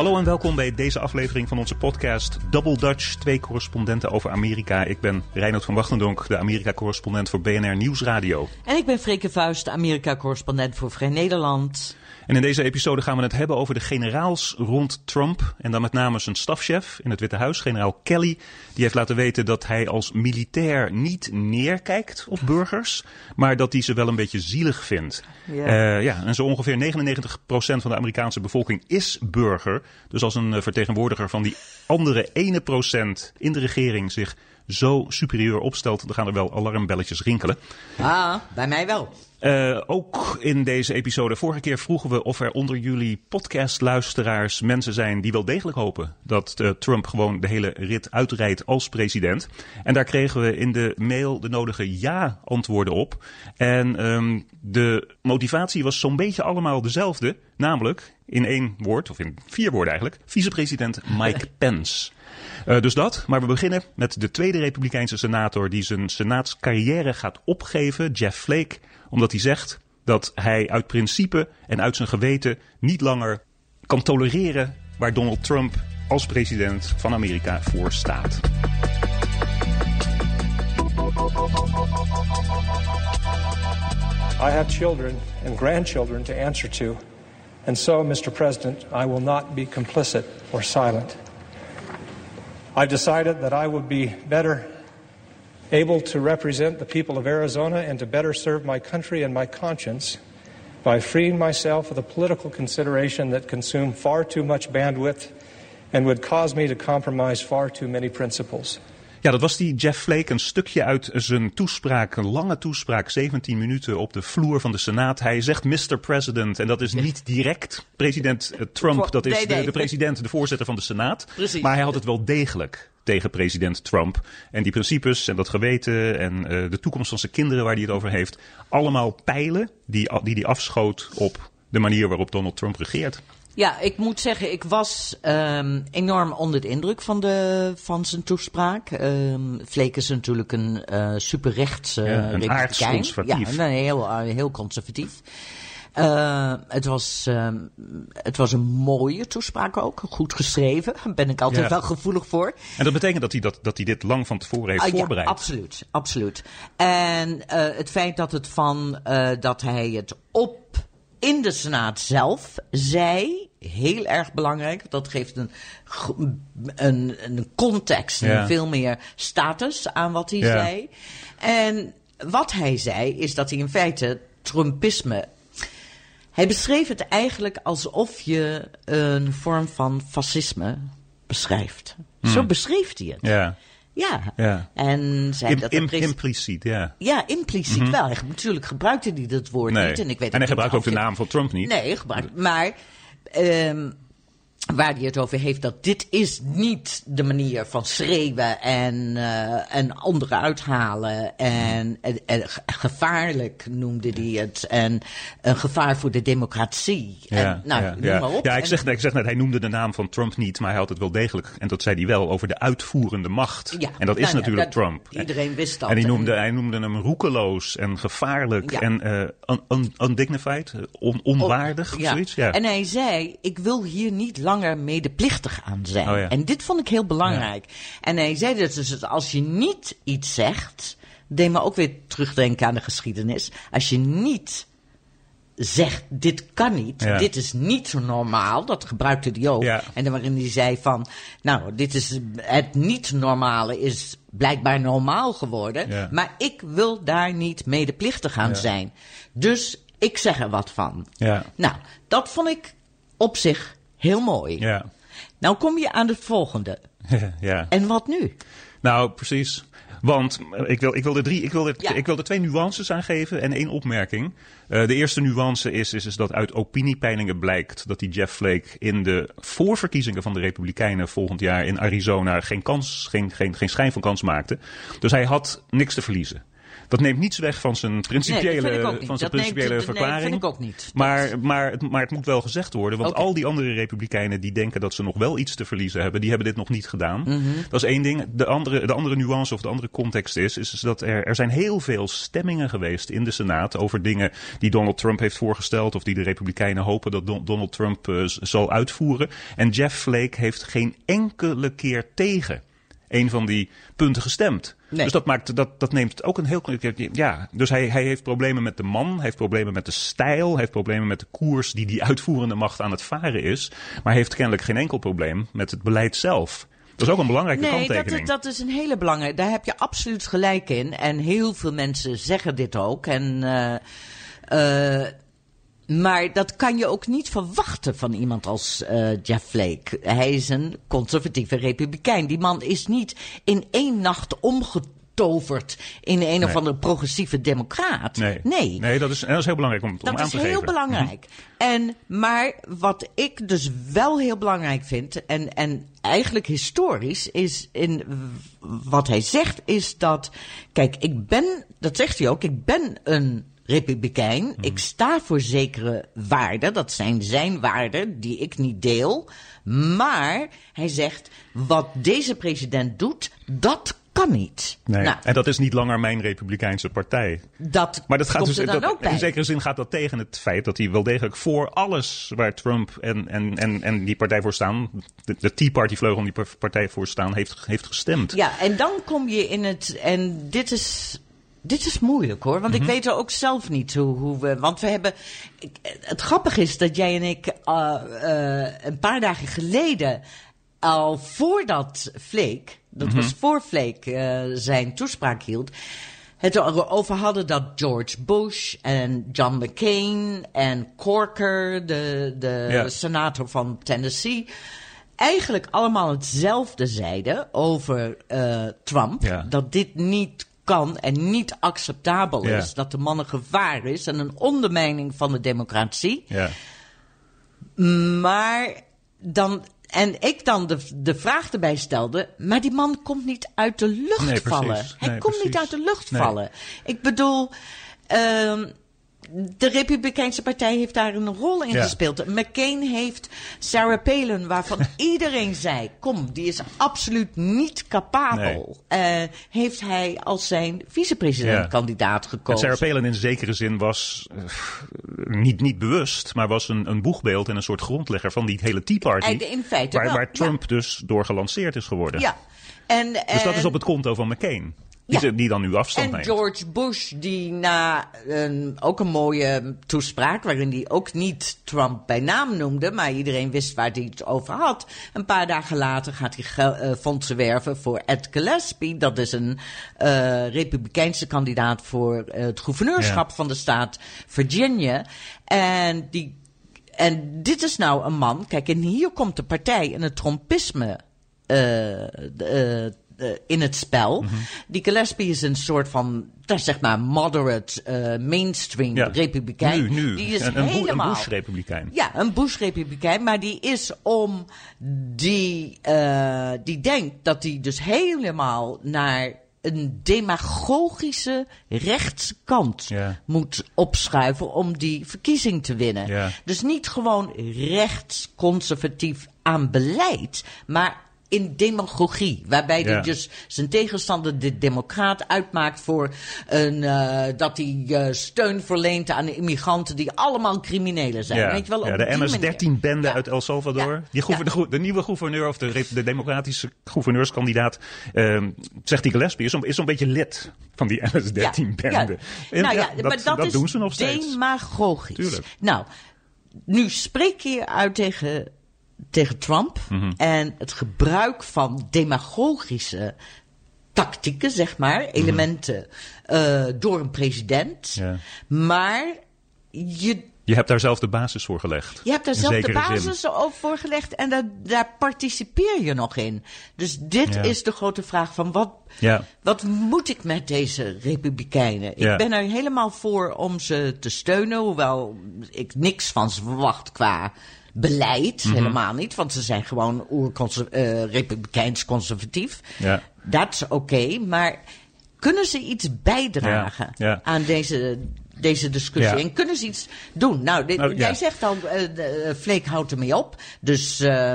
Hallo en welkom bij deze aflevering van onze podcast Double Dutch, twee correspondenten over Amerika. Ik ben Reinhard van Wachtendonk, de Amerika-correspondent voor BNR Nieuwsradio. En ik ben Freke Vuist, Amerika-correspondent voor Vrij Nederland. En in deze episode gaan we het hebben over de generaals rond Trump. En dan met name zijn stafchef in het Witte Huis, generaal Kelly. Die heeft laten weten dat hij als militair niet neerkijkt op burgers. Maar dat hij ze wel een beetje zielig vindt. Ja. Eh, ja, en zo ongeveer 99% van de Amerikaanse bevolking is burger. Dus als een eh, vertegenwoordiger van die andere ene procent in de regering zich zo superieur opstelt, dan gaan er wel alarmbelletjes rinkelen. Ah, bij mij wel. Uh, ook in deze episode. Vorige keer vroegen we of er onder jullie podcastluisteraars mensen zijn die wel degelijk hopen dat uh, Trump gewoon de hele rit uitrijdt als president. En daar kregen we in de mail de nodige ja-antwoorden op. En um, de motivatie was zo'n beetje allemaal dezelfde. Namelijk in één woord, of in vier woorden eigenlijk, vicepresident Mike Pence. Uh, dus dat. Maar we beginnen met de tweede Republikeinse senator die zijn senaatscarrière gaat opgeven, Jeff Flake omdat hij zegt dat hij uit principe en uit zijn geweten niet langer kan tolereren waar Donald Trump als president van Amerika voor staat. I have children and grandchildren to answer to. And so, Mr. President, I will not be complicit or silent. I've decided that I would be better able to represent the people of Arizona and to better serve my country and my conscience by freeing myself of the political consideration that consumed far too much bandwidth and would cause me to compromise far too many principles. Ja, dat was die Jeff Flake, een stukje uit zijn toespraak, een lange toespraak, 17 minuten op de vloer van de Senaat. Hij zegt Mr. President en dat is niet direct president Trump, dat is. De, de president, de voorzitter van de Senaat. Precies. Maar hij had het wel degelijk tegen president Trump. En die principes en dat geweten en uh, de toekomst van zijn kinderen waar hij het over heeft, allemaal pijlen die die, die afschoot op de manier waarop Donald Trump regeert. Ja, ik moet zeggen, ik was um, enorm onder de indruk van, de, van zijn toespraak. Um, Flake is natuurlijk een uh, superrechtse ja, een. Ja, heel, heel conservatief. Uh, het, was, uh, het was een mooie toespraak ook, goed geschreven. Daar ben ik altijd Ja. wel gevoelig voor. En dat betekent dat hij, dat, dat hij dit lang van tevoren heeft Ah, voorbereid. Ja, absoluut, absoluut. En het feit dat het van dat hij het op in de Senaat zelf zei, heel erg belangrijk. Dat geeft een, een, een context, Ja. en veel meer status aan wat hij Ja. zei. En wat hij zei is dat hij in feite Trumpisme hij beschreef het eigenlijk alsof je een vorm van fascisme beschrijft. Zo beschreef hij het. Hmm. Ja, Ja. ja. En Im, dat im, impliciet, ja. Ja, impliciet wel. Hij- Natuurlijk gebruikte hij dat woord Nee. niet. En, ik weet en hij gebruikt ook de naam van Trump niet. Nee, gebruikt. Maar ehm, waar hij het over heeft, dat dit is niet de manier van schreeuwen en, eh, en anderen uithalen. En, en, en ge- gevaarlijk noemde hij het. En een gevaar voor de democratie. en, nou, ja, noem ja. maar op. Ja, ik zeg, ik zeg net, hij noemde de naam van Trump niet, maar hij had het wel degelijk, en dat zei hij wel, over de uitvoerende macht. Ja, en dat is nou ja, natuurlijk dat- Trump. iedereen wist dat. En hij noemde, hij noemde hem roekeloos en gevaarlijk Ja. en un, un- undignified, on, onwaardig of Ja. zoiets. Ja. En hij zei, ik wil hier niet langer medeplichtig aan zijn. Oh ja. En dit vond ik heel belangrijk. En hij zei dus, dus als je niet iets zegt, deed me ook weer terugdenken aan de geschiedenis. Als je niet zegt, dit kan niet, Ja. dit is niet zo normaal, dat gebruikte hij ook. Ja. En dan waarin hij zei van, nou, dit is, het niet normale is blijkbaar normaal geworden, Ja. maar ik wil daar niet medeplichtig aan zijn. Dus ik zeg er wat van. ja. Nou, dat vond ik op zich heel mooi. Ja. Nou kom je aan het volgende. ja. En wat nu? Nou, precies. Want eh, ik wil, ik wil, er, drie, ik wil, er, Ja. ik wil er twee nuances aan geven en één opmerking. Eh, de eerste nuance is, is, is dat uit opiniepeilingen blijkt dat die Jeff Flake in de voorverkiezingen van de Republikeinen volgend jaar in Arizona geen, kans, geen, geen, geen schijn van kans maakte. Dus hij had niks te verliezen. Dat neemt niets weg van zijn principiële, Nee, dat vind ik ook niet. van zijn Dat neemt- principiële nee, verklaring. vind ik ook niet. Dat- Maar, maar, het, maar het moet wel gezegd worden. Want al die andere republikeinen die denken dat ze nog wel iets te verliezen hebben, die hebben dit nog niet gedaan. Mhm. Dat is één ding. De andere, de andere nuance of de andere context is, is dat er, er zijn heel veel stemmingen geweest in de Senaat over dingen die Donald Trump heeft voorgesteld of die de republikeinen hopen dat Don- Donald Trump eh, zal uitvoeren. En Jeff Flake heeft geen enkele keer tegen een van die punten gestemd. Nee. Dus dat, maakt, dat, dat neemt ook een heel. Ja, dus hij, hij heeft problemen met de man, heeft problemen met de stijl, heeft problemen met de koers die die uitvoerende macht aan het varen is. Maar heeft kennelijk geen enkel probleem met het beleid zelf. Dat is ook een belangrijke Nee, kanttekening. dat, dat is een hele belangrijke. Daar heb je absoluut gelijk in. En heel veel mensen zeggen dit ook. En, eh, maar dat kan je ook niet verwachten van iemand als eh, Jeff Flake. Hij is een conservatieve republikein. Die man is niet in één nacht omgetoverd in een of andere progressieve democraat. nee. nee. nee dat, is, dat is heel belangrijk om, om Dat aan is te geven. heel belangrijk. En, maar wat ik dus wel heel belangrijk vind, en, en eigenlijk historisch, is in wat hij zegt, is dat. Kijk, ik ben, dat zegt hij ook, ik ben een republikein. Mhm. Ik sta voor zekere waarden. Dat zijn zijn waarden die ik niet deel. Maar hij zegt, wat deze president doet, dat kan niet. Nee. Nou, en dat is niet langer mijn Republikeinse partij. dat Maar dat gaat dus dat- ook bij. in zekere zin gaat dat tegen het feit dat hij wel degelijk voor alles waar Trump en, en, en, en die partij voor staan, de, de Tea Party vleugel die par- partij voor staan, heeft, heeft gestemd. Ja, en dan kom je in het. En dit is. Dit is moeilijk hoor, want ik weet er ook zelf niet hoe, hoe we. Want we hebben. ik- Het grappige is dat jij en ik eh, eh, een paar dagen geleden. Al voordat Flake, dat was voor Flake eh, zijn toespraak hield. Het erover hadden dat George Bush en John McCain en Corker, de, de senator van Tennessee eigenlijk allemaal hetzelfde zeiden over Trump. Ja. Dat dit niet kan en niet acceptabel Ja. is. Dat de man een gevaar is en een ondermijning van de democratie. Ja. Maar dan. En ik dan de, de vraag erbij stelde. Maar die man komt niet uit de lucht Nee, vallen. Hij Nee, komt niet uit de lucht Nee. vallen. Ik bedoel. ehm, de Republikeinse Partij heeft daar een rol in Ja. gespeeld. McCain heeft Sarah Palin, waarvan iedereen zei: Kom, die is absoluut niet capabel. Eh, heeft hij als zijn vicepresident-kandidaat En gekozen. Sarah Palin in zekere zin was eh, niet, niet bewust, maar was een, een boegbeeld en een soort grondlegger van die hele Tea Party. Eh, in feite waar, wel, waar Trump dus door gelanceerd is geworden. Ja. En, Dus dat is op het konto van McCain. Die, Ja. die dan nu afstand En neemt. George Bush, die na een, ook een mooie toespraak, waarin hij ook niet Trump bij naam noemde, maar iedereen wist waar hij het over had. Een paar dagen later gaat hij eh, fondsen werven voor Ed Gillespie. Dat is een eh, republikeinse kandidaat voor eh, het gouverneurschap Ja. van de staat Virginia. En die en dit is nou een man, kijk, en hier komt de partij en het Trumpisme in het spel. Mhm. Die Gillespie is een soort van, zeg maar, moderate, eh, mainstream Ja. republikein. Nu, nu. Die is een, een, Bo- een helemaal... Bush-republikein. Ja, een Bush-republikein, maar die is om die, eh, die denkt dat hij dus helemaal naar een demagogische rechtskant moet opschuiven om die verkiezing te winnen. Dus niet gewoon rechtsconservatief aan beleid, maar in demagogie. Waarbij hij Ja. dus zijn tegenstander, de democraat, uitmaakt voor een, eh, dat hij eh, steun verleent aan de immigranten die allemaal criminelen zijn. Ja, Weet je wel, ja, de die manier. MS-13-bende Ja. uit El Salvador. Die de, de nieuwe gouverneur, of de, de democratische gouverneurskandidaat, ehm, zegt die Gillespie, is zo'n is zo'n beetje lid van die MS-13-bende. En Nou ja, ja, maar dat, is doen ze nog steeds. demagogisch. Tuurlijk. Nou, nu spreek je uit tegen, tegen Trump Mhm. en het gebruik van demagogische tactieken, zeg maar, elementen eh, door een president. Mhm. Ja. Maar je Je hebt daar zelf de basis voor gelegd. je hebt daar zelf de zin. basis ook voor gelegd en daar participeer je nog in. Dus dit Ja. is de grote vraag van wat, Ja. wat moet ik met deze republikeinen? Ik ben er helemaal voor om ze te steunen, hoewel ik niks van ze verwacht qua beleid. Mhm. Helemaal niet, want ze zijn gewoon oer republikeins conservatief. Ja. Dat is oké, maar kunnen ze iets bijdragen Ja, ja. aan deze, deze discussie? Ja. En kunnen ze iets doen? Nou, dit- Nou, ja. jij zegt al, eh de, eh, Flake houdt ermee op. Dus, eh,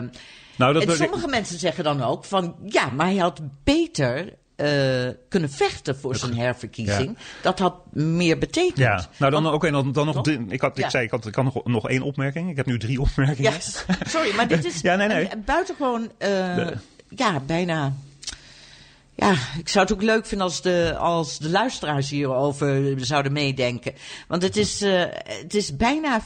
Nou, dat en sommige mensen zeggen dan ook van, ja, maar hij had beter eh, kunnen vechten voor zijn herverkiezing. Dat had meer betekend. Ja, nou dan ook een, dan, dan nog. Drie- ik, had, ik Ja. zei, ik had, ik had nog, nog één opmerking. Ik heb nu drie opmerkingen. Ja, sorry, maar dit is Ja, nee, nee. een- buitengewoon, eh, ja, bijna... Ja, ik zou het ook leuk vinden als de, als de luisteraars hierover zouden meedenken. Want het is, eh, het is bijna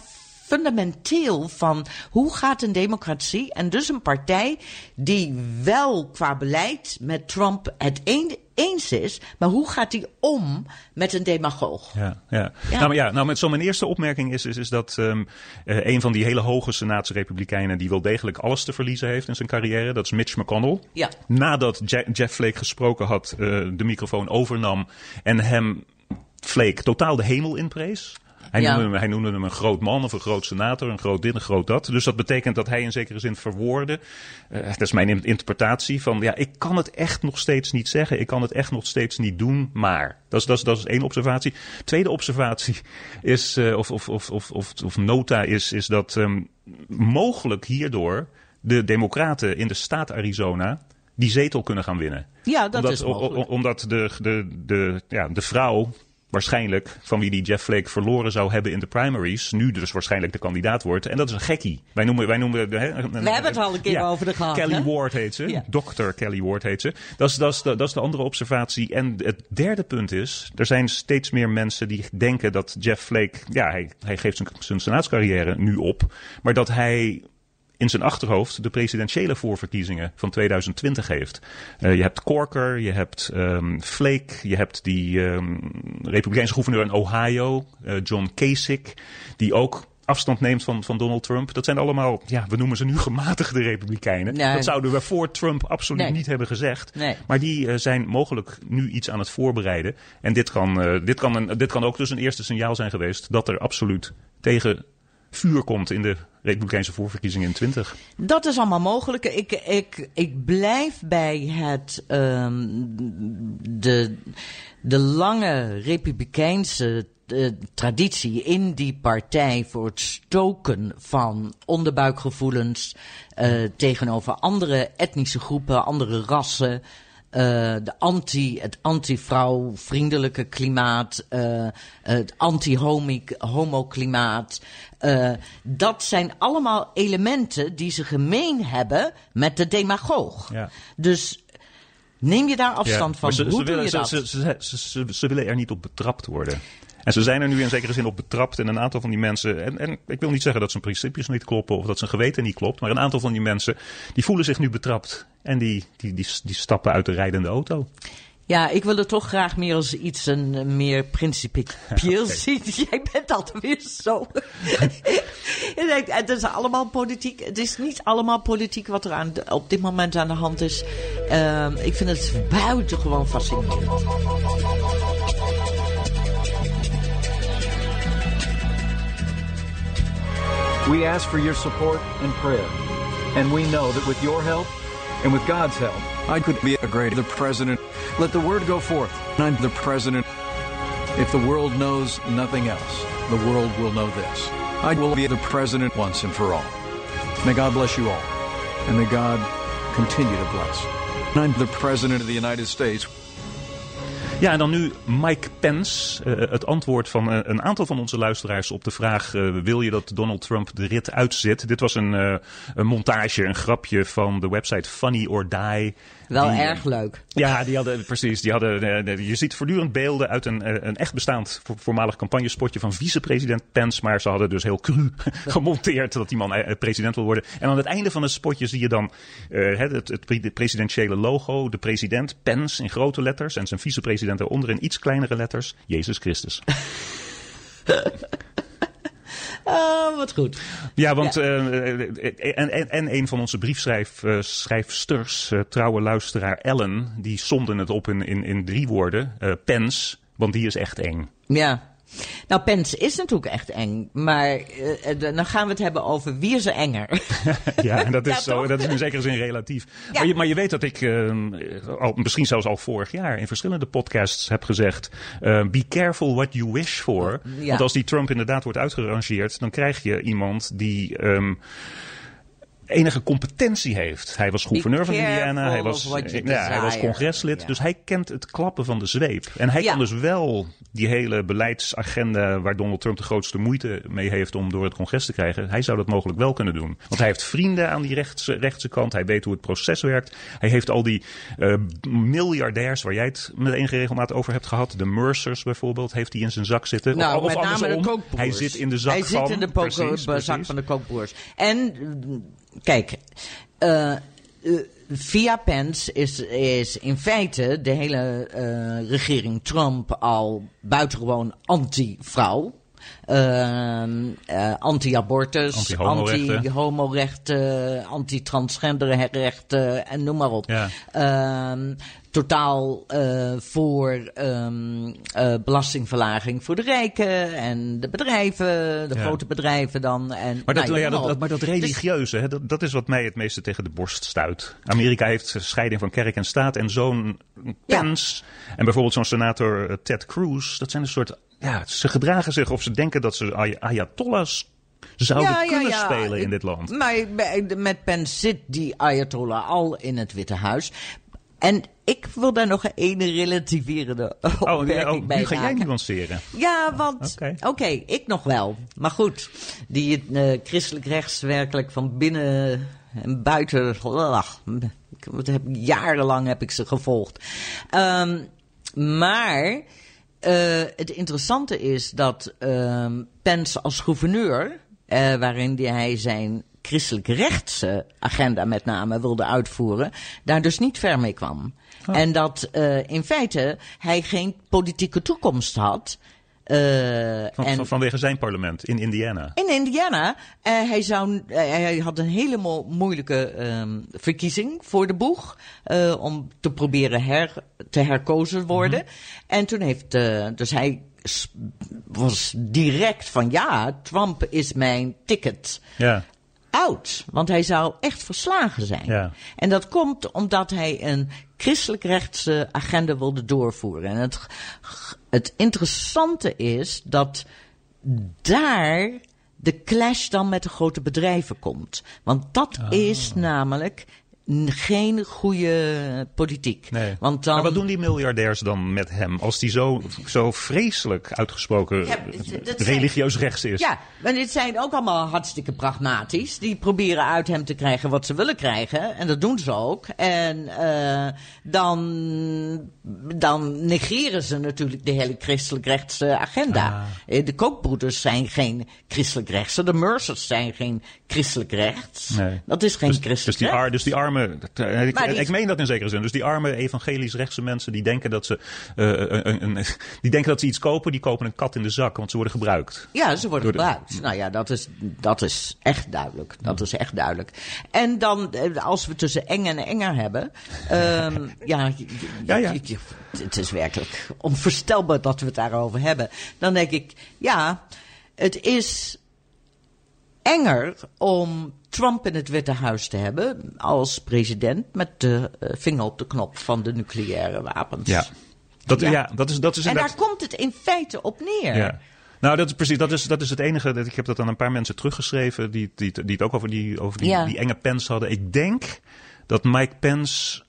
fundamenteel van hoe gaat een democratie en dus een partij die wel qua beleid met Trump het een, eens is, maar hoe gaat die om met een demagoog? Ja, ja. Ja. Nou, maar ja, nou, met zo mijn eerste opmerking is, is, is dat ehm, eh, een van die hele hoge Senaatse Republikeinen die wel degelijk alles te verliezen heeft in zijn carrière, dat is Mitch McConnell. Ja. Nadat Ja- Jeff Flake gesproken had, eh, de microfoon overnam en hem Flake totaal de hemel inprees. Hij, Ja. noemde hem, hij noemde hem een groot man of een groot senator, een groot dit, een groot dat. Dus dat betekent dat hij in zekere zin verwoordde. eh, dat is mijn in- interpretatie van, ja, ik kan het echt nog steeds niet zeggen. Ik kan het echt nog steeds niet doen, maar. Dat is, dat is, dat is één observatie. Tweede observatie is, eh, of, of, of, of, of, of nota is, is dat ehm, mogelijk hierdoor de democraten in de staat Arizona die zetel kunnen gaan winnen Ja, dat omdat, is mogelijk. omdat de, de, de, ja, de vrouw waarschijnlijk van wie die Jeff Flake verloren zou hebben in de primaries, nu dus waarschijnlijk de kandidaat wordt. En dat is een gekkie. Wij noemen, wij noemen hè, We hebben het al een keer ja, over de gehad. Kelly hè? Ward heet ze. Ja. Dr. Kelly Ward heet ze. Dat is, dat, is de, dat is de andere observatie. En het derde punt is, er zijn steeds meer mensen die denken dat Jeff Flake, ja, hij, hij geeft zijn, zijn senaatscarrière nu op, maar dat hij in zijn achterhoofd de presidentiële voorverkiezingen van 2020 heeft. Eh, je hebt Corker, je hebt ehm, Flake, je hebt die ehm, Republikeinse gouverneur in Ohio, eh, John Kasich, die ook afstand neemt van, van Donald Trump. Dat zijn allemaal, ja, we noemen ze nu gematigde Republikeinen. Nee. Dat zouden we voor Trump absoluut Nee. niet hebben gezegd. Nee. Maar die eh, zijn mogelijk nu iets aan het voorbereiden. En dit kan, dit, kan een, dit kan ook dus een eerste signaal zijn geweest dat er absoluut tegen vuur komt in de Republikeinse voorverkiezingen in 20. Dat is allemaal mogelijk. Ik, ik, ik blijf bij het, ehm, de, de lange republikeinse eh, traditie in die partij voor het stoken van onderbuikgevoelens eh, tegenover andere etnische groepen, andere rassen. Eh, de anti, het anti-vrouw-vriendelijke klimaat, eh, het anti-homo-klimaat. eh, dat zijn allemaal elementen die ze gemeen hebben met de demagoog. Ja. Dus neem je daar afstand Ja, van? ze, Hoe ze, doe willen, je ze, dat? ze, ze, ze, ze- ze willen er niet op betrapt worden. En ze zijn er nu in zekere zin op betrapt. En een aantal van die mensen. En, en ik wil niet zeggen dat zijn principes niet kloppen. of dat zijn geweten niet klopt. Maar een aantal van die mensen. die voelen zich nu betrapt. En die, die, die, die stappen uit de rijdende auto. Ja, ik wil het toch graag meer als iets een, meer principieel zien. Jij bent altijd weer zo. Denkt, het is allemaal politiek. Het is niet allemaal politiek wat er aan, op dit moment aan de hand is. Ehm, ik vind het buitengewoon fascinerend. We ask for your support and prayer. And we know that with your help and with God's help, I could be a great the president. let the word go forth. I'm the president. If the world knows nothing else, the world will know this. I will be the president Once and for all. May God bless you all. And may God continue to bless. I'm the president of the United States. Ja, en dan nu Mike Pence. eh, het antwoord van eh, een aantal van onze luisteraars op de vraag: eh, wil je dat Donald Trump de rit uitzit? Dit was een, een montage, een grapje van de website Funny or Die. Wel Die, erg leuk. Ja, die hadden precies. Die hadden, eh, je ziet voortdurend beelden uit een, eh, een echt bestaand vo- voormalig campagnespotje van vicepresident Pence. Maar ze hadden dus heel cru gemonteerd dat die man eh, president wil worden. En aan het einde van het spotje zie je dan eh, het, het, het pre- presidentiële logo. De president Pence in grote letters. En zijn vicepresident eronder in iets kleinere letters. Jezus Christus. Ah, wat goed. Ja, want eh, eh, en, en, en een van onze briefschrijfsters, eh, trouwe luisteraar Ellen, die somde het op in, in, in drie woorden. eh Pens, want die is echt eng. Ja. Nou, Pence is natuurlijk echt eng. Maar eh, eh, dan gaan we het hebben over wie is er enger. Ja, en dat is, Ja, zo, toch? dat is in zekere zin relatief. Ja. Maar, je, maar je weet dat ik, eh, al, misschien zelfs al vorig jaar in verschillende podcasts heb gezegd: eh, be careful what you wish for. Ja. Want als die Trump inderdaad wordt uitgerangeerd, dan krijg je iemand die. ehm, enige competentie heeft. Hij was gouverneur van Indiana, hij was, you ja, hij was congreslid, Ja. dus hij kent het klappen van de zweep. En hij Ja. kan dus wel die hele beleidsagenda waar Donald Trump de grootste moeite mee heeft om door het congres te krijgen, hij zou dat mogelijk wel kunnen doen. Want hij heeft vrienden aan die rechtse, rechtse kant, hij weet hoe het proces werkt. Hij heeft al die eh, miljardairs waar jij het met enige regelmaat over hebt gehad, de Mercers bijvoorbeeld, heeft hij in zijn zak zitten. Nou, of, of met name de andersom, hij zit in de zak Hij van... zit in de precies, zak precies. van de kookbroers. En, kijk, eh, eh, via Pence is, is in feite de hele eh, regering Trump al buitengewoon anti-vrouw. Ehm, eh, anti-abortus, Anti-homorechten. anti-homorechten, anti-transgenderrechten en noem maar op. Ja. Ehm, totaal eh, voor ehm, eh, belastingverlaging voor de rijken en de bedrijven, de Ja. grote bedrijven dan. En, Maar dat, nou, ja, noem dat, op. dat- maar dat Dus- religieuze, hè, dat, dat is wat mij het meeste tegen de borst stuit. Amerika heeft scheiding van kerk en staat en zo'n Ja. Pence en bijvoorbeeld zo'n senator eh, Ted Cruz, dat zijn een soort, ja, ze gedragen zich of ze denken dat ze ay- ayatollahs zouden kunnen spelen in dit land. Maar met Pence zit die Ayatollah al in het Witte Huis. En ik wil daar nog een relativerende Oh, ja, opmerking oh, bij nu ga jij nuanceren. Ja, want Oké. ik nog wel. Maar goed, die eh, christelijk rechts werkelijk van binnen en buiten. ach, ik, heb, jarenlang heb ik ze gevolgd. Ehm, maar eh, het interessante is dat ehm, Pence als gouverneur, eh, waarin die hij zijn christelijk rechtse agenda met name wilde uitvoeren, daar dus niet ver mee kwam. En dat eh, in feite hij geen politieke toekomst had. eh, Van, en van- vanwege zijn parlement in Indiana. in Indiana, eh, hij, zou, hij had een hele mo- moeilijke ehm, verkiezing voor de boeg. om te proberen her, te herkozen worden. En toen heeft, dus hij was direct van ja, Trump is mijn ticket Ja, out. Want hij zou echt verslagen zijn. Ja. En dat komt omdat hij een christelijk rechtse agenda wilde doorvoeren. En het, het interessante is dat daar de clash dan met de grote bedrijven komt. Want dat Ah. is namelijk geen goede politiek. nee. Want dan, Maar wat doen die miljardairs dan met hem als die zo, zo vreselijk uitgesproken Ja, dat zijn- religieus rechts is? Ja, maar dit zijn ook allemaal hartstikke pragmatisch. Die proberen uit hem te krijgen wat ze willen krijgen. En dat doen ze ook. En eh, dan, dan negeren ze natuurlijk de hele christelijk rechtse agenda. Ah. Eh, De kookbroeders zijn geen christelijk rechtse. De Mercers zijn geen christelijk rechts. Nee. Dat is geen Dus, christelijk dus, die rechts. dus die arme, dat, eh, ik, die- ik meen dat in zekere zin. Dus die arme evangelisch rechtse mensen die denken dat ze, eh, een, een, die denken dat ze iets kopen, die kopen een kat in de zak, want ze worden gebruikt. Ja, ze worden de- gebruikt. Nou ja, dat is, dat is echt duidelijk. Dat is echt duidelijk. En dan, eh, als we tussen eng en enger hebben. ehm, ja, Ja, ja. het is werkelijk onvoorstelbaar dat we het daarover hebben. Dan denk ik, ja, het is enger om Trump in het Witte Huis te hebben als president met de eh, vinger op de knop van de nucleaire wapens. Ja. Dat, ja. Ja. dat is, dat is En inderdaad... daar komt het in feite op neer. Ja. Nou, dat is precies. Dat is, dat is het enige. Dat, ik heb dat aan een paar mensen teruggeschreven. Die, die, die het ook over die, over die, Ja. die enge Pence hadden. Ik denk dat Mike Pence.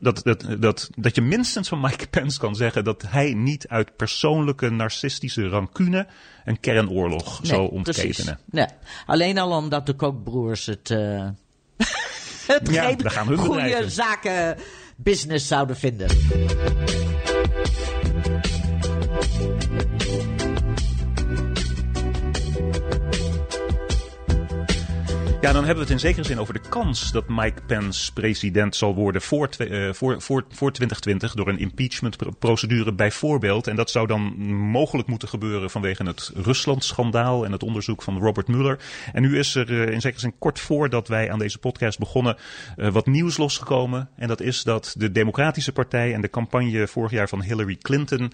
Dat, dat, dat, dat je minstens van Mike Pence kan zeggen dat hij niet uit persoonlijke narcistische rancune een kernoorlog zou ontketenen. Nee. Alleen al omdat de kookbroers het, eh het Ja, goede zaken business zouden vinden. Ja, dan hebben we het in zekere zin over de kans dat Mike Pence president zal worden voor, eh, voor, voor, voor 2020 door een impeachmentprocedure bijvoorbeeld. En dat zou dan mogelijk moeten gebeuren vanwege het Rusland-schandaal en het onderzoek van Robert Mueller. En nu is er eh, in zekere zin kort voordat wij aan deze podcast begonnen eh, wat nieuws losgekomen. En dat is dat de Democratische Partij en de campagne vorig jaar van Hillary Clinton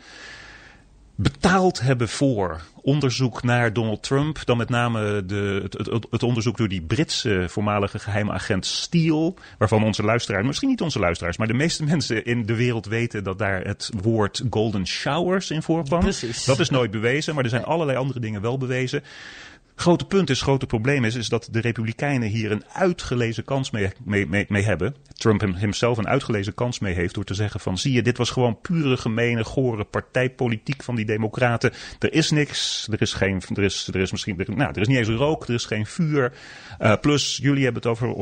betaald hebben voor onderzoek naar Donald Trump. Dan met name de, het, het, het, onderzoek door die Britse voormalige geheime agent Steele. Waarvan onze luisteraars, misschien niet onze luisteraars, maar de meeste mensen in de wereld weten dat daar het woord golden showers in voorkwam. Precies. Dat is nooit bewezen, maar er zijn allerlei andere dingen wel bewezen. Grote punt is, grote probleem is, is dat de Republikeinen hier een uitgelezen kans mee, mee, mee, mee hebben. Trump hem, hemzelf een uitgelezen kans mee heeft door te zeggen van zie je, dit was gewoon pure gemene, gore partijpolitiek van die democraten. Er is niks, er is geen, er is, er is misschien, er, nou, er is niet eens rook, er is geen vuur. Uh, plus, jullie hebben het over,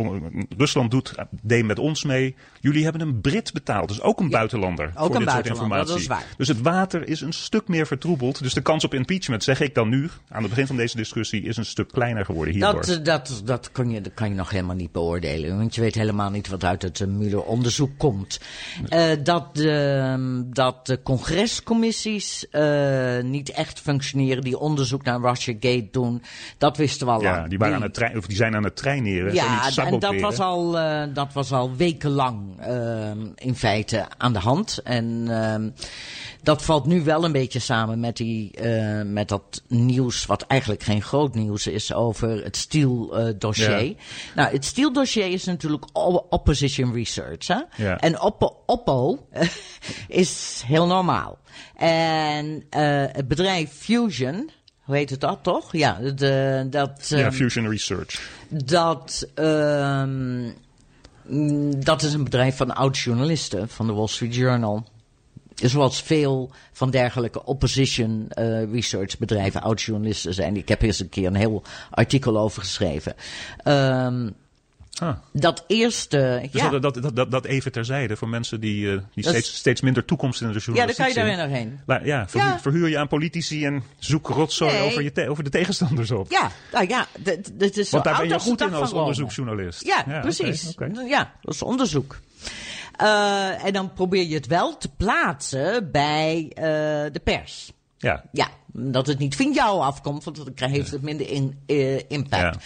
Rusland doet, deed met ons mee. Jullie hebben een Brit betaald, dus ook een Ja, buitenlander ook voor een dit soort buitenlander, informatie. dat is waar. Dus het water is een stuk meer vertroebeld. Dus de kans op impeachment, zeg ik dan nu, aan het begin van deze discussie, is een stuk kleiner geworden hierdoor. Dat, dat, dat, kan je, dat kan je nog helemaal niet beoordelen. Want je weet helemaal niet wat uit het Mueller-onderzoek komt. Dat, de, dat de congrescommissies niet echt functioneren, die onderzoek naar Russiagate doen, dat wisten we al ja, lang. die, waren aan het trein, of die zijn aan het traineren. Ja, en dat was al, uh, dat was al wekenlang in feite aan de hand. En dat valt nu wel een beetje samen met, die, met dat nieuws, wat eigenlijk geen groot nieuws is, over het Steele-dossier. Ja. Nou, het Steele-dossier is natuurlijk opposition research. Hè? Ja. En Oppo, Oppo is heel normaal. En uh, het bedrijf Fusion, hoe heet het dat toch? Ja, de, dat. Ja, um, Fusion Research. dat. Um, dat is een bedrijf van oud-journalisten van de Wall Street Journal. Zoals veel van dergelijke opposition uh, research bedrijven oud-journalisten zijn. Ik heb eens een keer een heel artikel over geschreven. Um, Ah. Dat eerste. Dus ja. dat, dat, dat, dat, dat even terzijde voor mensen die, uh, die Dat steeds, is- steeds minder toekomst in de ja, dan journalistiek kan je daarin nog heen. La- ja, verhuur, Ja. verhuur je aan politici en zoek rotzooi Nee. over, je te- over de tegenstanders op. Ja, nou ja, dit is Want daar ben je goed in als onderzoeksjournalist. Ja, precies. Ja, dat is onderzoek. Uh, en dan probeer je het wel te plaatsen bij uh, de pers. Ja, Ja, dat het niet van jou afkomt, want dan heeft het minder in, uh, impact. Ja.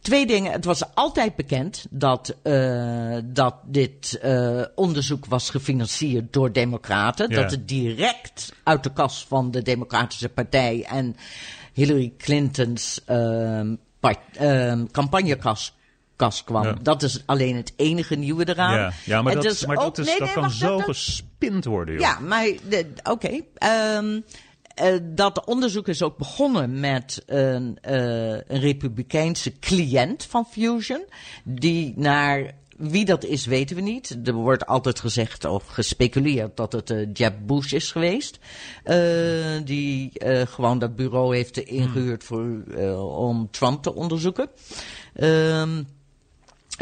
Twee dingen. Het was altijd bekend dat, uh, dat dit uh, onderzoek was gefinancierd door Democraten. Ja. Dat het direct uit de kas van de Democratische Partij en Hillary Clinton's uh, part, campagnekas kwam. Ja. Dat is alleen het enige nieuwe eraan. ja. ja maar, En dat, dus maar ook- dat, is, nee, dat nee, kan wacht, zo dat- gespind worden, joh. ja, maar oké. Ehm, eh, dat onderzoek is ook begonnen met een, eh, een republikeinse cliënt van Fusion. Die naar. Wie dat is, weten we niet. Er wordt altijd gezegd of gespeculeerd dat het eh, Jeb Bush is geweest. die gewoon dat bureau heeft ingehuurd voor, om Trump te onderzoeken. Ehm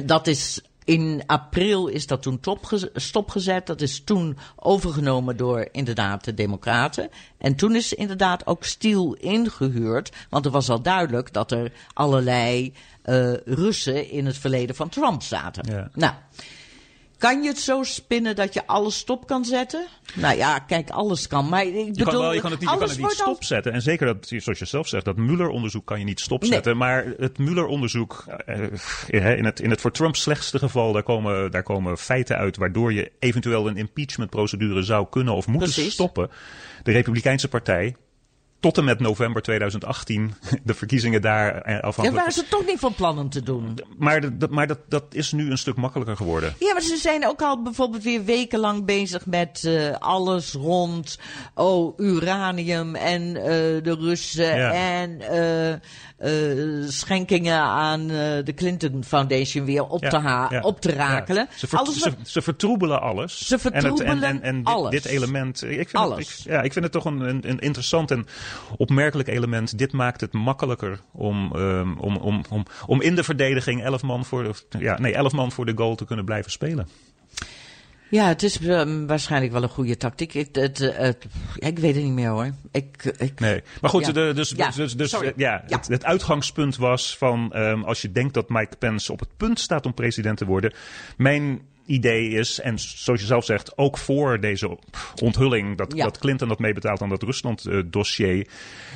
dat is in april is dat toen topgez- stopgezet. Dat is toen overgenomen door inderdaad de Democraten. En toen is inderdaad ook Steele ingehuurd. Want er was al duidelijk dat er allerlei eh, Russen in het verleden van Trump zaten. Ja. Nou, kan je het zo spinnen dat je alles stop kan zetten? Nou ja, kijk, alles kan. Maar ik Je bedoel, kan, wel, je kan het niet, je kan het niet stopzetten. En zeker dat, zoals je zelf zegt, dat Mueller-onderzoek kan je niet stopzetten. Maar het Mueller-onderzoek, eh, in, het, in het voor Trump slechtste geval, daar komen, daar komen feiten uit waardoor je eventueel een impeachmentprocedure zou kunnen of moeten Precies. stoppen. De Republikeinse Partij, tot en met november 2018, de verkiezingen daar eh, Ja, afhankelijk. waren ze toch niet van plan om te doen? Maar, dat- maar dat, dat is nu een stuk makkelijker geworden. Ja, maar ze zijn ook al bijvoorbeeld weer wekenlang bezig met eh, alles rond oh, uranium en eh, de Russen Ja. en schenkingen aan de Clinton Foundation weer op, te, ha- ja, op te rakelen. Ze, ver- alles ze, ze vertroebelen alles. Ze vertroebelen en, het, en, en, en dit, alles. dit element. Ik vind, Alles. Het, ik, ja, ik vind het toch een, een, een interessant en opmerkelijk element. Dit maakt het makkelijker om, um, om, om, om, om in de verdediging 11 man, voor de, ja, nee, 11 man voor de goal te kunnen blijven spelen. ja, het is eh, waarschijnlijk wel een goede tactiek. Ik, het, eh, het, ik weet het niet meer hoor. Ik, ik, Nee. Maar goed, Ja. de, dus, Ja, dus, dus sorry. eh, ja, Ja. Het, het uitgangspunt was van um, als je denkt dat Mike Pence op het punt staat om president te worden. Mijn idee is, en zoals je zelf zegt, ook voor deze onthulling dat, Ja. dat Clinton dat meebetaalt aan dat Rusland-dossier.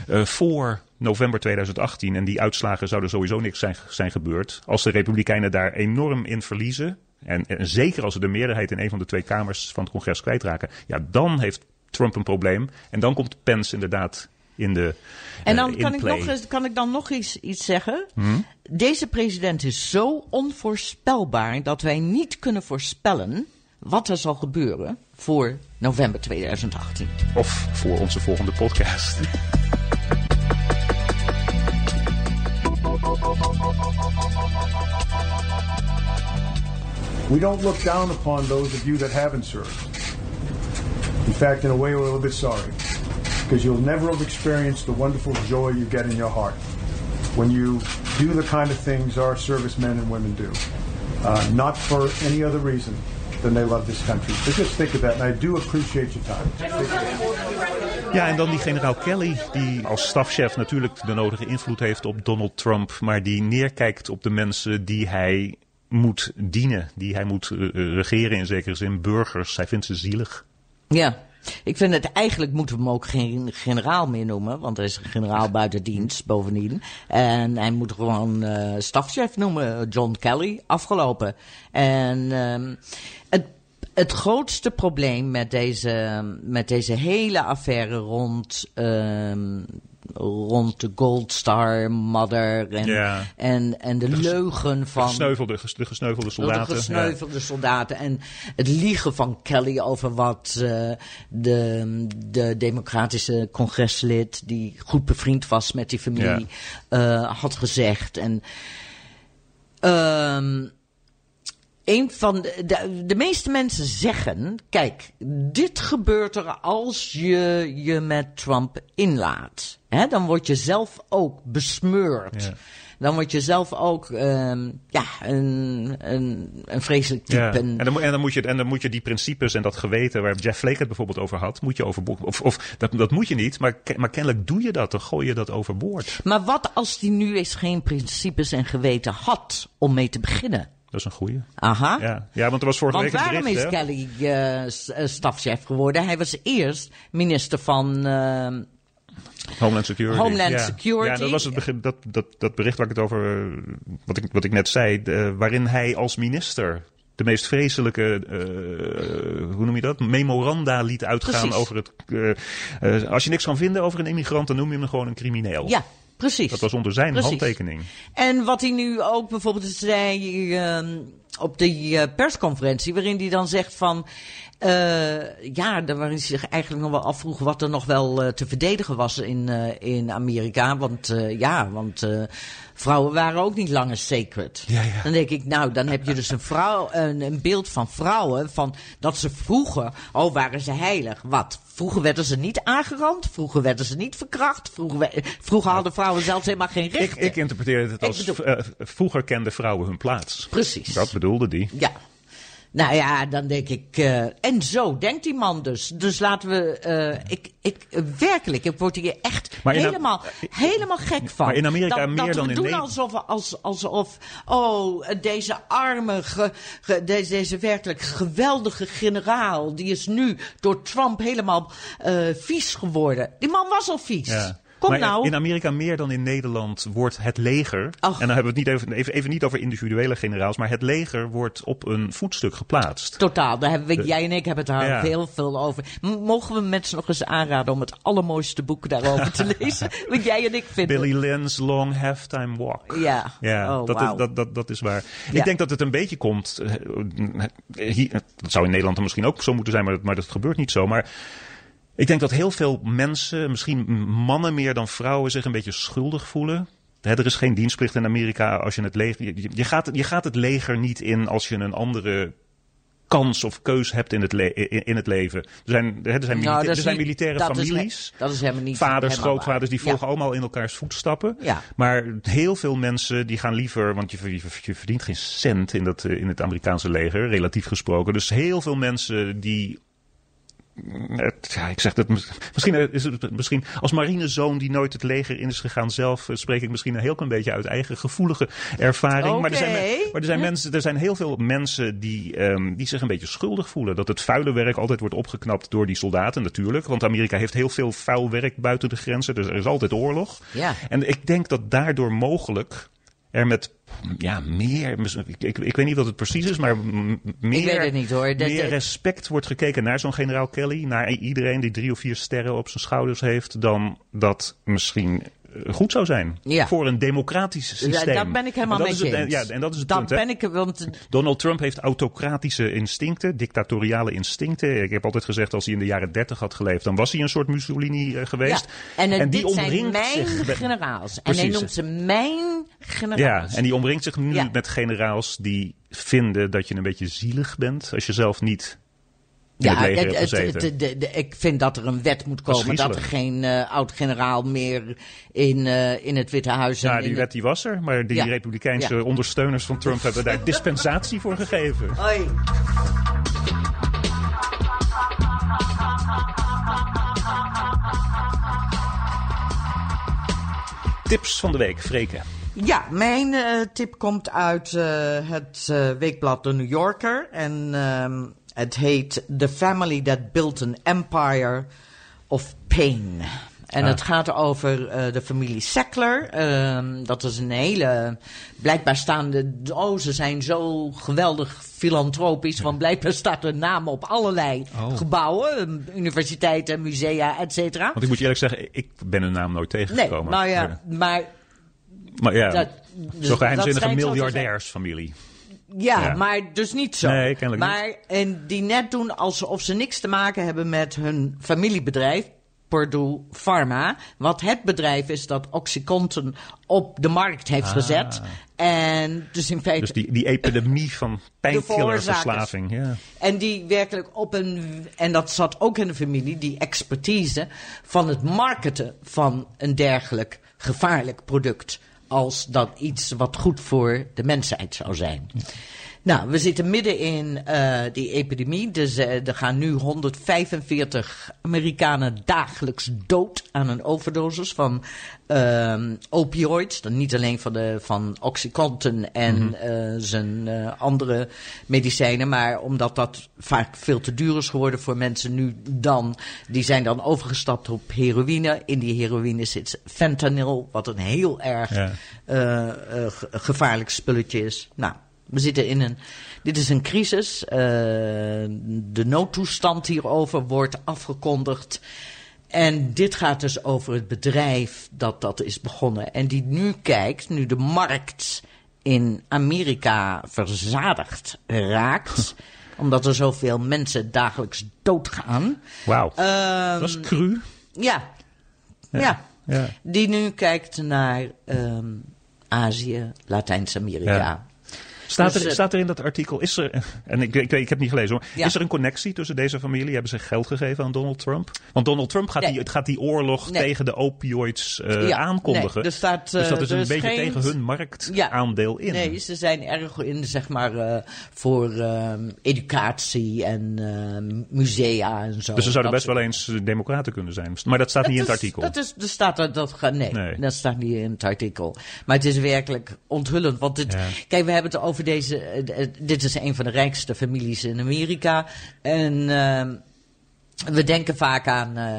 Uh, voor november 2018, en die uitslagen zouden sowieso niks zijn, zijn gebeurd. Als de Republikeinen daar enorm in verliezen. En, en zeker als ze de meerderheid in een van de twee kamers van het congres kwijtraken. Ja, dan heeft Trump een probleem. En dan komt Pence inderdaad in de. En eh, dan in kan ik, play. nog, eens- kan ik dan nog iets, iets zeggen. Hm? Deze president is zo onvoorspelbaar dat wij niet kunnen voorspellen wat er zal gebeuren voor november 2018. Of voor onze volgende podcast. We don't look down upon those of you that haven't served. In fact, in a way, we're a little bit sorry. Because you'll never have experienced the wonderful joy you get in your heart when you do the kind of things our servicemen and women do. Uh, not for any other reason than they love this country. So just think of that, and I do appreciate your time. Ja, en dan die generaal Kelly, die als stafchef natuurlijk de nodige invloed heeft op Donald Trump, maar die neerkijkt op de mensen die hij moet dienen, die hij moet eh, regeren in zekere zin, burgers. Hij vindt ze zielig. Ja, ik vind het eigenlijk moeten we hem ook geen generaal meer noemen, want hij is een generaal buiten dienst bovendien. En hij moet gewoon eh, stafchef noemen, John Kelly, afgelopen. En ehm, het, het grootste probleem met deze, met deze hele affaire rond, ehm, rond de Gold Star Mother en, Ja. en, en de leugen De van... gesneuvelde, de gesneuvelde soldaten. De gesneuvelde soldaten. En het liegen van Kelly over wat eh, de, de democratische congreslid, die goed bevriend was met die familie, eh, had gezegd. En ehm een van de, de, de meeste mensen zeggen: kijk, dit gebeurt er als je je met Trump inlaat. Hè, dan word je zelf ook besmeurd. Ja. Dan word je zelf ook ehm, ja, een, een, een vreselijk type. Ja. En- dan, en, dan moet je, en dan moet je die principes en dat geweten waar Jeff Flake het bijvoorbeeld over had, moet je overboord. Of, of dat, dat moet je niet, maar, maar kennelijk doe je dat, dan gooi je dat overboord. Maar wat als die nu eens geen principes en geweten had om mee te beginnen? Dat is een goeie. Aha. Ja, ja want er was vorige Want week een waarom bericht, is hè? Kelly eh, stafchef geworden? Hij was eerst minister van. ehm, Homeland Security. Homeland ja. Security. Ja, dat was het begin, dat, dat, dat bericht waar ik het over, eh, wat ik, wat ik net zei, de- waarin hij als minister de meest vreselijke, eh, hoe noem je dat, memoranda liet uitgaan Precies. over het, eh, eh, als je niks kan vinden over een immigrant, dan noem je hem gewoon een crimineel. ja, precies. Dat was onder zijn Precies. handtekening. En wat hij nu ook bijvoorbeeld zei ehm, op die eh, persconferentie, waarin hij dan zegt van. Eh, ja, daar waarin hij zich eigenlijk nog wel afvroeg wat er nog wel eh, te verdedigen was in, eh, in Amerika. Want ja, want vrouwen waren ook niet langer sacred. Ja, ja. Dan denk ik, nou, dan heb je dus een, vrouw, een, een beeld van vrouwen. Van dat ze vroeger, oh, waren ze heilig. Wat? Vroeger werden ze niet aangerand. Vroeger werden ze niet verkracht. Vroeger, vroeger hadden vrouwen zelfs helemaal geen Ik, rechten. ik interpreteerde het Ik als, bedoel- vroeger kenden vrouwen hun plaats. Precies. Dat bedoelde die. Ja. Nou ja, dan denk ik. eh, en zo denkt die man dus. Dus laten we. eh, ik, ik, werkelijk, ik word hier echt helemaal, helemaal gek van. Maar in Amerika dat, meer dat dan we in doen alsof, als, alsof. Oh, deze arme. ge- ge- deze, deze werkelijk geweldige generaal. Die is nu door Trump helemaal eh, vies geworden. Die man was al vies. Ja. Kom maar nou. in Amerika meer dan in Nederland wordt het leger, Ach. en dan hebben we het niet even, even, even niet over individuele generaals, maar het leger wordt op een voetstuk geplaatst. Totaal, daar hebben we, jij en ik hebben het daar Ja. heel veel over. Mogen we mensen nog eens aanraden om het allermooiste boek daarover te lezen? Wat jij en ik vinden. Billy Lynn's Long Halftime Walk. Ja. Ja, Oh, dat, wauw. is, dat, dat, dat is waar. Ja. Ik denk dat het een beetje komt. eh, hier- dat zou in Nederland dan misschien ook zo moeten zijn, maar, dat- maar dat gebeurt niet zo. Maar ik denk dat heel veel mensen, misschien mannen meer dan vrouwen, zich een beetje schuldig voelen. Er is geen dienstplicht in Amerika als je het leger. Je, je, gaat, je gaat het leger niet in als je een andere kans of keus hebt in het, in, het leven. Er zijn, er zijn, Nou, milita- er zijn militaire families. dat is helemaal niet Vaders, helemaal grootvaders, die volgen Ja. allemaal in elkaars voetstappen. Ja. Maar heel veel mensen die gaan liever, want je, je, je verdient geen cent in, dat, eh, in het Amerikaanse leger, relatief gesproken. Dus heel veel mensen die. Ja, ik zeg dat. mis- Misschien is het misschien als marinezoon die nooit het leger in is gegaan zelf, eh, spreek ik misschien een heel klein beetje uit eigen gevoelige ervaring. Maar er zijn, maar er zijn, mensen, er zijn heel veel mensen die, ehm, die zich een beetje schuldig voelen. Dat het vuile werk altijd wordt opgeknapt door die soldaten, natuurlijk. Want Amerika heeft heel veel vuil werk buiten de grenzen. Dus er is altijd oorlog. Ja. En ik denk dat daardoor mogelijk er met ja, meer, ik, ik, ik weet niet wat het precies is, maar meer, weet het niet, hoor. Dat- meer respect wordt gekeken naar zo'n generaal Kelly, naar iedereen die drie of vier sterren op zijn schouders heeft, dan dat misschien goed zou zijn Ja. voor een democratisch Ja, systeem. daar ben ik helemaal het, eens. Ja, en dat is het Dat punt. ben ik, want Donald Trump heeft autocratische instincten, dictatoriale instincten. Ik heb altijd gezegd, als hij in de jaren dertig had geleefd, dan was hij een soort Mussolini eh, geweest. Ja, en, die dit zijn omringt mijn zich met- generaals. En hij Precies. noemt ze mijn Ja, generaals. en die omringt zich nu Ja. met generaals die vinden dat je een beetje zielig bent als je zelf niet in het leger hebt het- gezeten. het- het- de- de- ik vind dat er een wet moet komen dat er geen eh, oud-generaal meer in, eh, in het Witte Huis... ja, die wet die was er, maar die Ja. republikeinse Ja. ondersteuners van Trump hebben daar dispensatie voor gegeven. Hoi. Tips van de week, Freken. Ja, mijn eh, tip komt uit het weekblad The New Yorker. En ehm, het heet The Family That Built an Empire of Pain. En Ah. het gaat over eh, de familie Sackler. Ehm, dat is een hele. Blijkbaar staan de. Oh, ze zijn zo geweldig filantropisch. Want blijkbaar staat hun naam op allerlei Oh. gebouwen: eh, universiteiten, musea, et cetera. Want ik moet je eerlijk zeggen, ik ben hun naam nooit Nee, tegengekomen. nou ja, maar Maar ja, dat- dus geheimzinnige zo zijn. miljardairsfamilie. Ja, Ja. maar dus niet zo. Nee, kennelijk maar, En die net doen alsof ze niks te maken hebben met hun familiebedrijf, Purdue Pharma. Wat het bedrijf is dat Oxycontin op de markt heeft gezet. En dus in feite... Ah. Dus die, die epidemie van pijnkillerverslaving. Ja. En die werkelijk op een. En dat zat ook in de familie, die expertise van het marketen van een dergelijk gevaarlijk product. Als dat iets wat goed voor de mensheid zou zijn. Nou, we zitten midden in eh, die epidemie. Dus eh, er gaan nu 145 Amerikanen dagelijks dood aan een overdosis van ehm, opioids. Dan niet alleen van, de, van Oxycontin en eh, zijn eh, andere medicijnen, maar omdat dat vaak veel te duur is geworden voor mensen nu dan. Die zijn dan overgestapt op heroïne. In die heroïne zit fentanyl, wat een heel erg Ja. ge- gevaarlijk spulletje is. Nou, we zitten in een. Dit is een crisis. Eh, de noodtoestand hierover wordt afgekondigd. En dit gaat dus over het bedrijf dat dat is begonnen. En die nu kijkt, nu de markt in Amerika verzadigd raakt. omdat er zoveel mensen dagelijks doodgaan. Wauw. Ehm, dat is cru. ja. ja. Ja. Die nu kijkt naar ehm, Azië, Latijns-Amerika. Ja. Staat, Dus, er, eh, staat er in dat artikel, is er, en ik, ik, ik heb niet gelezen hoor, Ja. is er een connectie tussen deze familie? Hebben ze geld gegeven aan Donald Trump? Want Donald Trump gaat, Nee. die, gaat die oorlog Nee. tegen de opioids eh, Ja, aankondigen. nee, er staat, dus dat eh, is een beetje geen- tegen hun marktaandeel in. Nee, ze zijn erg in, zeg maar, voor ehm, educatie en ehm, musea en zo. dus ze zouden Dat best wel eens democraten kunnen zijn. Maar dat staat niet in het artikel. Dat is, er staat dat, nee, dat staat niet in het artikel. Maar het is werkelijk onthullend. Want dit, kijk, we hebben het over deze. eh, eh, dit is een van de rijkste families in Amerika. En ehm, we denken vaak aan. eh,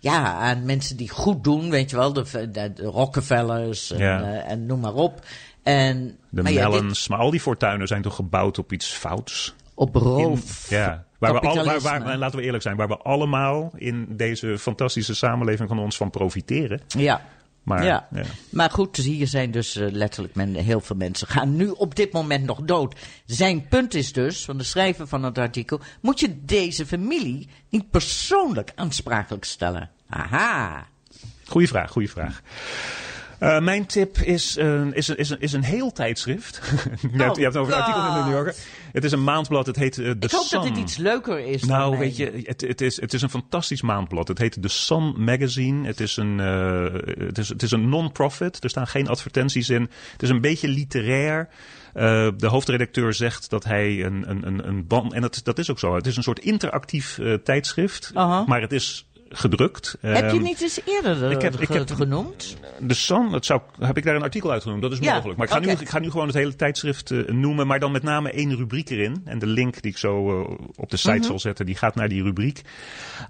ja, aan mensen die goed doen, weet je wel, de, de, de Rockefellers en, Ja. en noem maar op. En, de maar ja, dit- Mellons, maar al die fortuinen zijn toch gebouwd op iets fouts? op In- roof. ja, waar we al, waar, waar, kapitalisme. en laten we eerlijk zijn, waar we allemaal in deze fantastische samenleving van ons van profiteren. Ja. Maar ja. ja. maar goed, hier zijn dus eh, letterlijk men, heel veel mensen gaan nu op dit moment nog dood. Zijn punt is dus, van de schrijver van het artikel, moet je deze familie niet persoonlijk aansprakelijk stellen. Aha. Goeie vraag, goede vraag. Eh, mijn tip is, een is, is, een, is een heel tijdschrift. je, hebt, je hebt het over een artikel in de New Yorker. Het is een maandblad, het heet eh, The Ik hoop Sun. dat dit iets leuker is. Nou, weet je, het, het, is, het is een fantastisch maandblad. Het heet The Sun Magazine. Het is een, eh, het is, het is een non-profit. Er staan geen advertenties in. Het is een beetje literair. Eh, de hoofdredacteur zegt dat hij een, een, een, een band. En dat, dat is ook zo. Het is een soort interactief tijdschrift. Maar het is gedrukt. Heb je Ehm, niet eens eerder ik heb- ik heb- genoemd? De Sun, dat zou, heb ik daar een artikel uit genoemd. Dat is Ja, mogelijk. Maar ik ga, nu, ik ga nu gewoon het hele tijdschrift eh, noemen. Maar dan met name één rubriek erin. En de link die ik zo eh, op de site Mhm. zal zetten, die gaat naar die rubriek.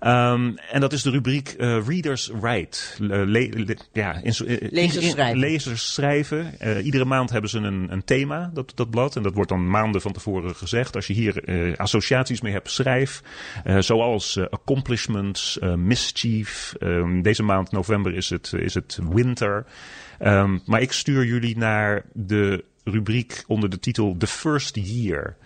Ehm, en dat is de rubriek eh, Readers Write. Le- le- le- ja, in, Lezers schrijven. Lezers schrijven. Iedere maand hebben ze een, een thema, dat, dat blad. En dat wordt dan maanden van tevoren gezegd. Als je hier associaties mee hebt, schrijf. Zoals accomplishments, eh, mischief. Ehm, deze maand november is het, is het winter. Ehm, maar ik stuur jullie naar de rubriek onder de titel The First Year.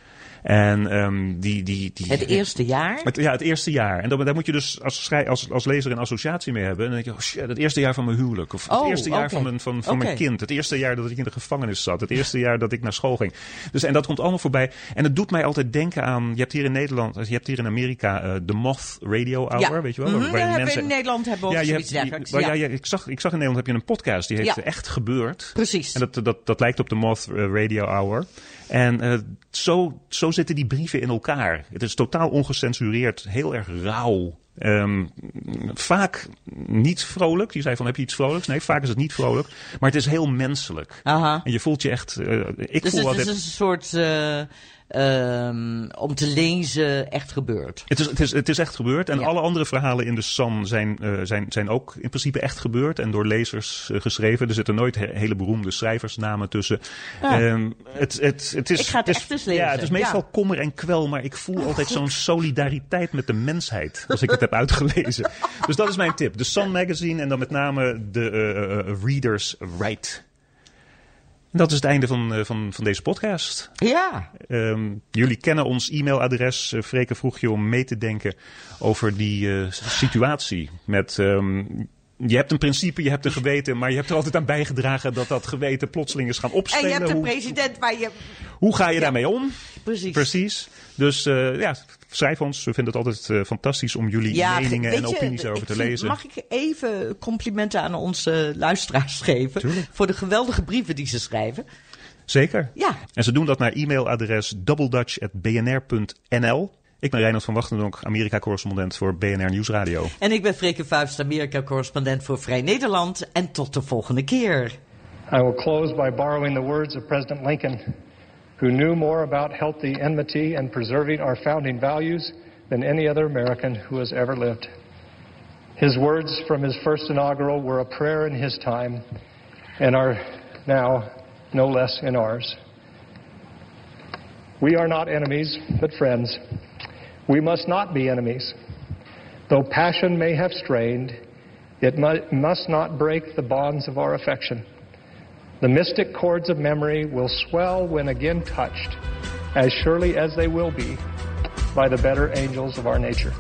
En ehm, die, die, die, Het eerste jaar? het, ja, het eerste jaar. En dan, daar moet je dus als, schrij, als, als lezer een associatie mee hebben. En dan denk je, oh shit, het eerste jaar van mijn huwelijk. Of het Oh, eerste jaar van, mijn, van, van mijn kind. Het eerste jaar dat ik in de gevangenis zat. Het eerste jaar dat ik naar school ging. Dus, en dat komt allemaal voorbij. En het doet mij altijd denken aan, je hebt hier in Nederland, je hebt hier in Amerika eh, de Moth Radio Hour, ja. weet je wel? Mhm, waarin ja, mensen- in Nederland hebben we je hebt, dergelijks. waar- Ja. ja, ja, ik, zag, ik zag in Nederland heb je een podcast die heet Ja. Echt Gebeurd. Precies. En dat, dat, dat lijkt op de Moth eh, Radio Hour. En eh, zo, zo zitten die brieven in elkaar. Het is totaal ongecensureerd, heel erg rauw. Ehm, vaak niet vrolijk. Je zei van heb je iets vrolijks? Nee, vaak is het niet vrolijk. Maar het is heel menselijk. Aha. En je voelt je echt. eh, ik Dus voel het altijd. is een soort eh, ehm, om te lezen echt gebeurd. Het is, het, is, het is echt gebeurd. En Ja. alle andere verhalen in de Sun zijn, eh, zijn, zijn ook in principe echt gebeurd. En door lezers eh, geschreven. Er zitten nooit he- hele beroemde schrijversnamen tussen. Ja. Ehm, het, het, het is, Ik ga het is- echt eens lezen, Ja, het is meestal ja. kommer en kwel. Maar ik voel altijd zo'n solidariteit met de mensheid. Als ik het heb uitgelezen. dus dat is mijn tip. De Sun Magazine. En dan met name de eh, Readers Write. En dat is het einde van, eh, van, van deze podcast. Ja. Ehm, jullie kennen ons e-mailadres. Uh, Freke vroeg je om mee te denken over die eh, situatie. Met, ehm, je hebt een principe, je hebt een geweten, maar je hebt er altijd aan bijgedragen dat dat geweten plotseling is gaan En opspelen. je hebt een hoe, president waar je... hoe ga je daarmee om? Precies. Precies. Dus eh, ja, schrijf ons. We vinden het altijd eh, fantastisch om jullie meningen en opinies ik erover te vind- lezen. Mag ik even complimenten aan onze luisteraars geven? Tuurlijk. Voor de geweldige brieven die ze schrijven. Zeker. Ja. En ze doen dat naar e-mailadres doubledutch.bnr.nl. Ik ben Reinhard van Wachtendonk, Amerika-correspondent voor BNR Nieuwsradio. En ik ben Freke Vuist, Amerika-correspondent voor Vrij Nederland. En tot de volgende keer. I will close by borrowing the words of President Lincoln, who knew more about healthy enmity and preserving our founding values than any other American who has ever lived. His words from his first inaugural were a prayer in his time and are now no less in ours. We are not enemies, but friends. We must not be enemies. Though passion may have strained, it mu- must not break the bonds of our affection. The mystic chords of memory will swell when again touched, as surely as they will be by the better angels of our nature.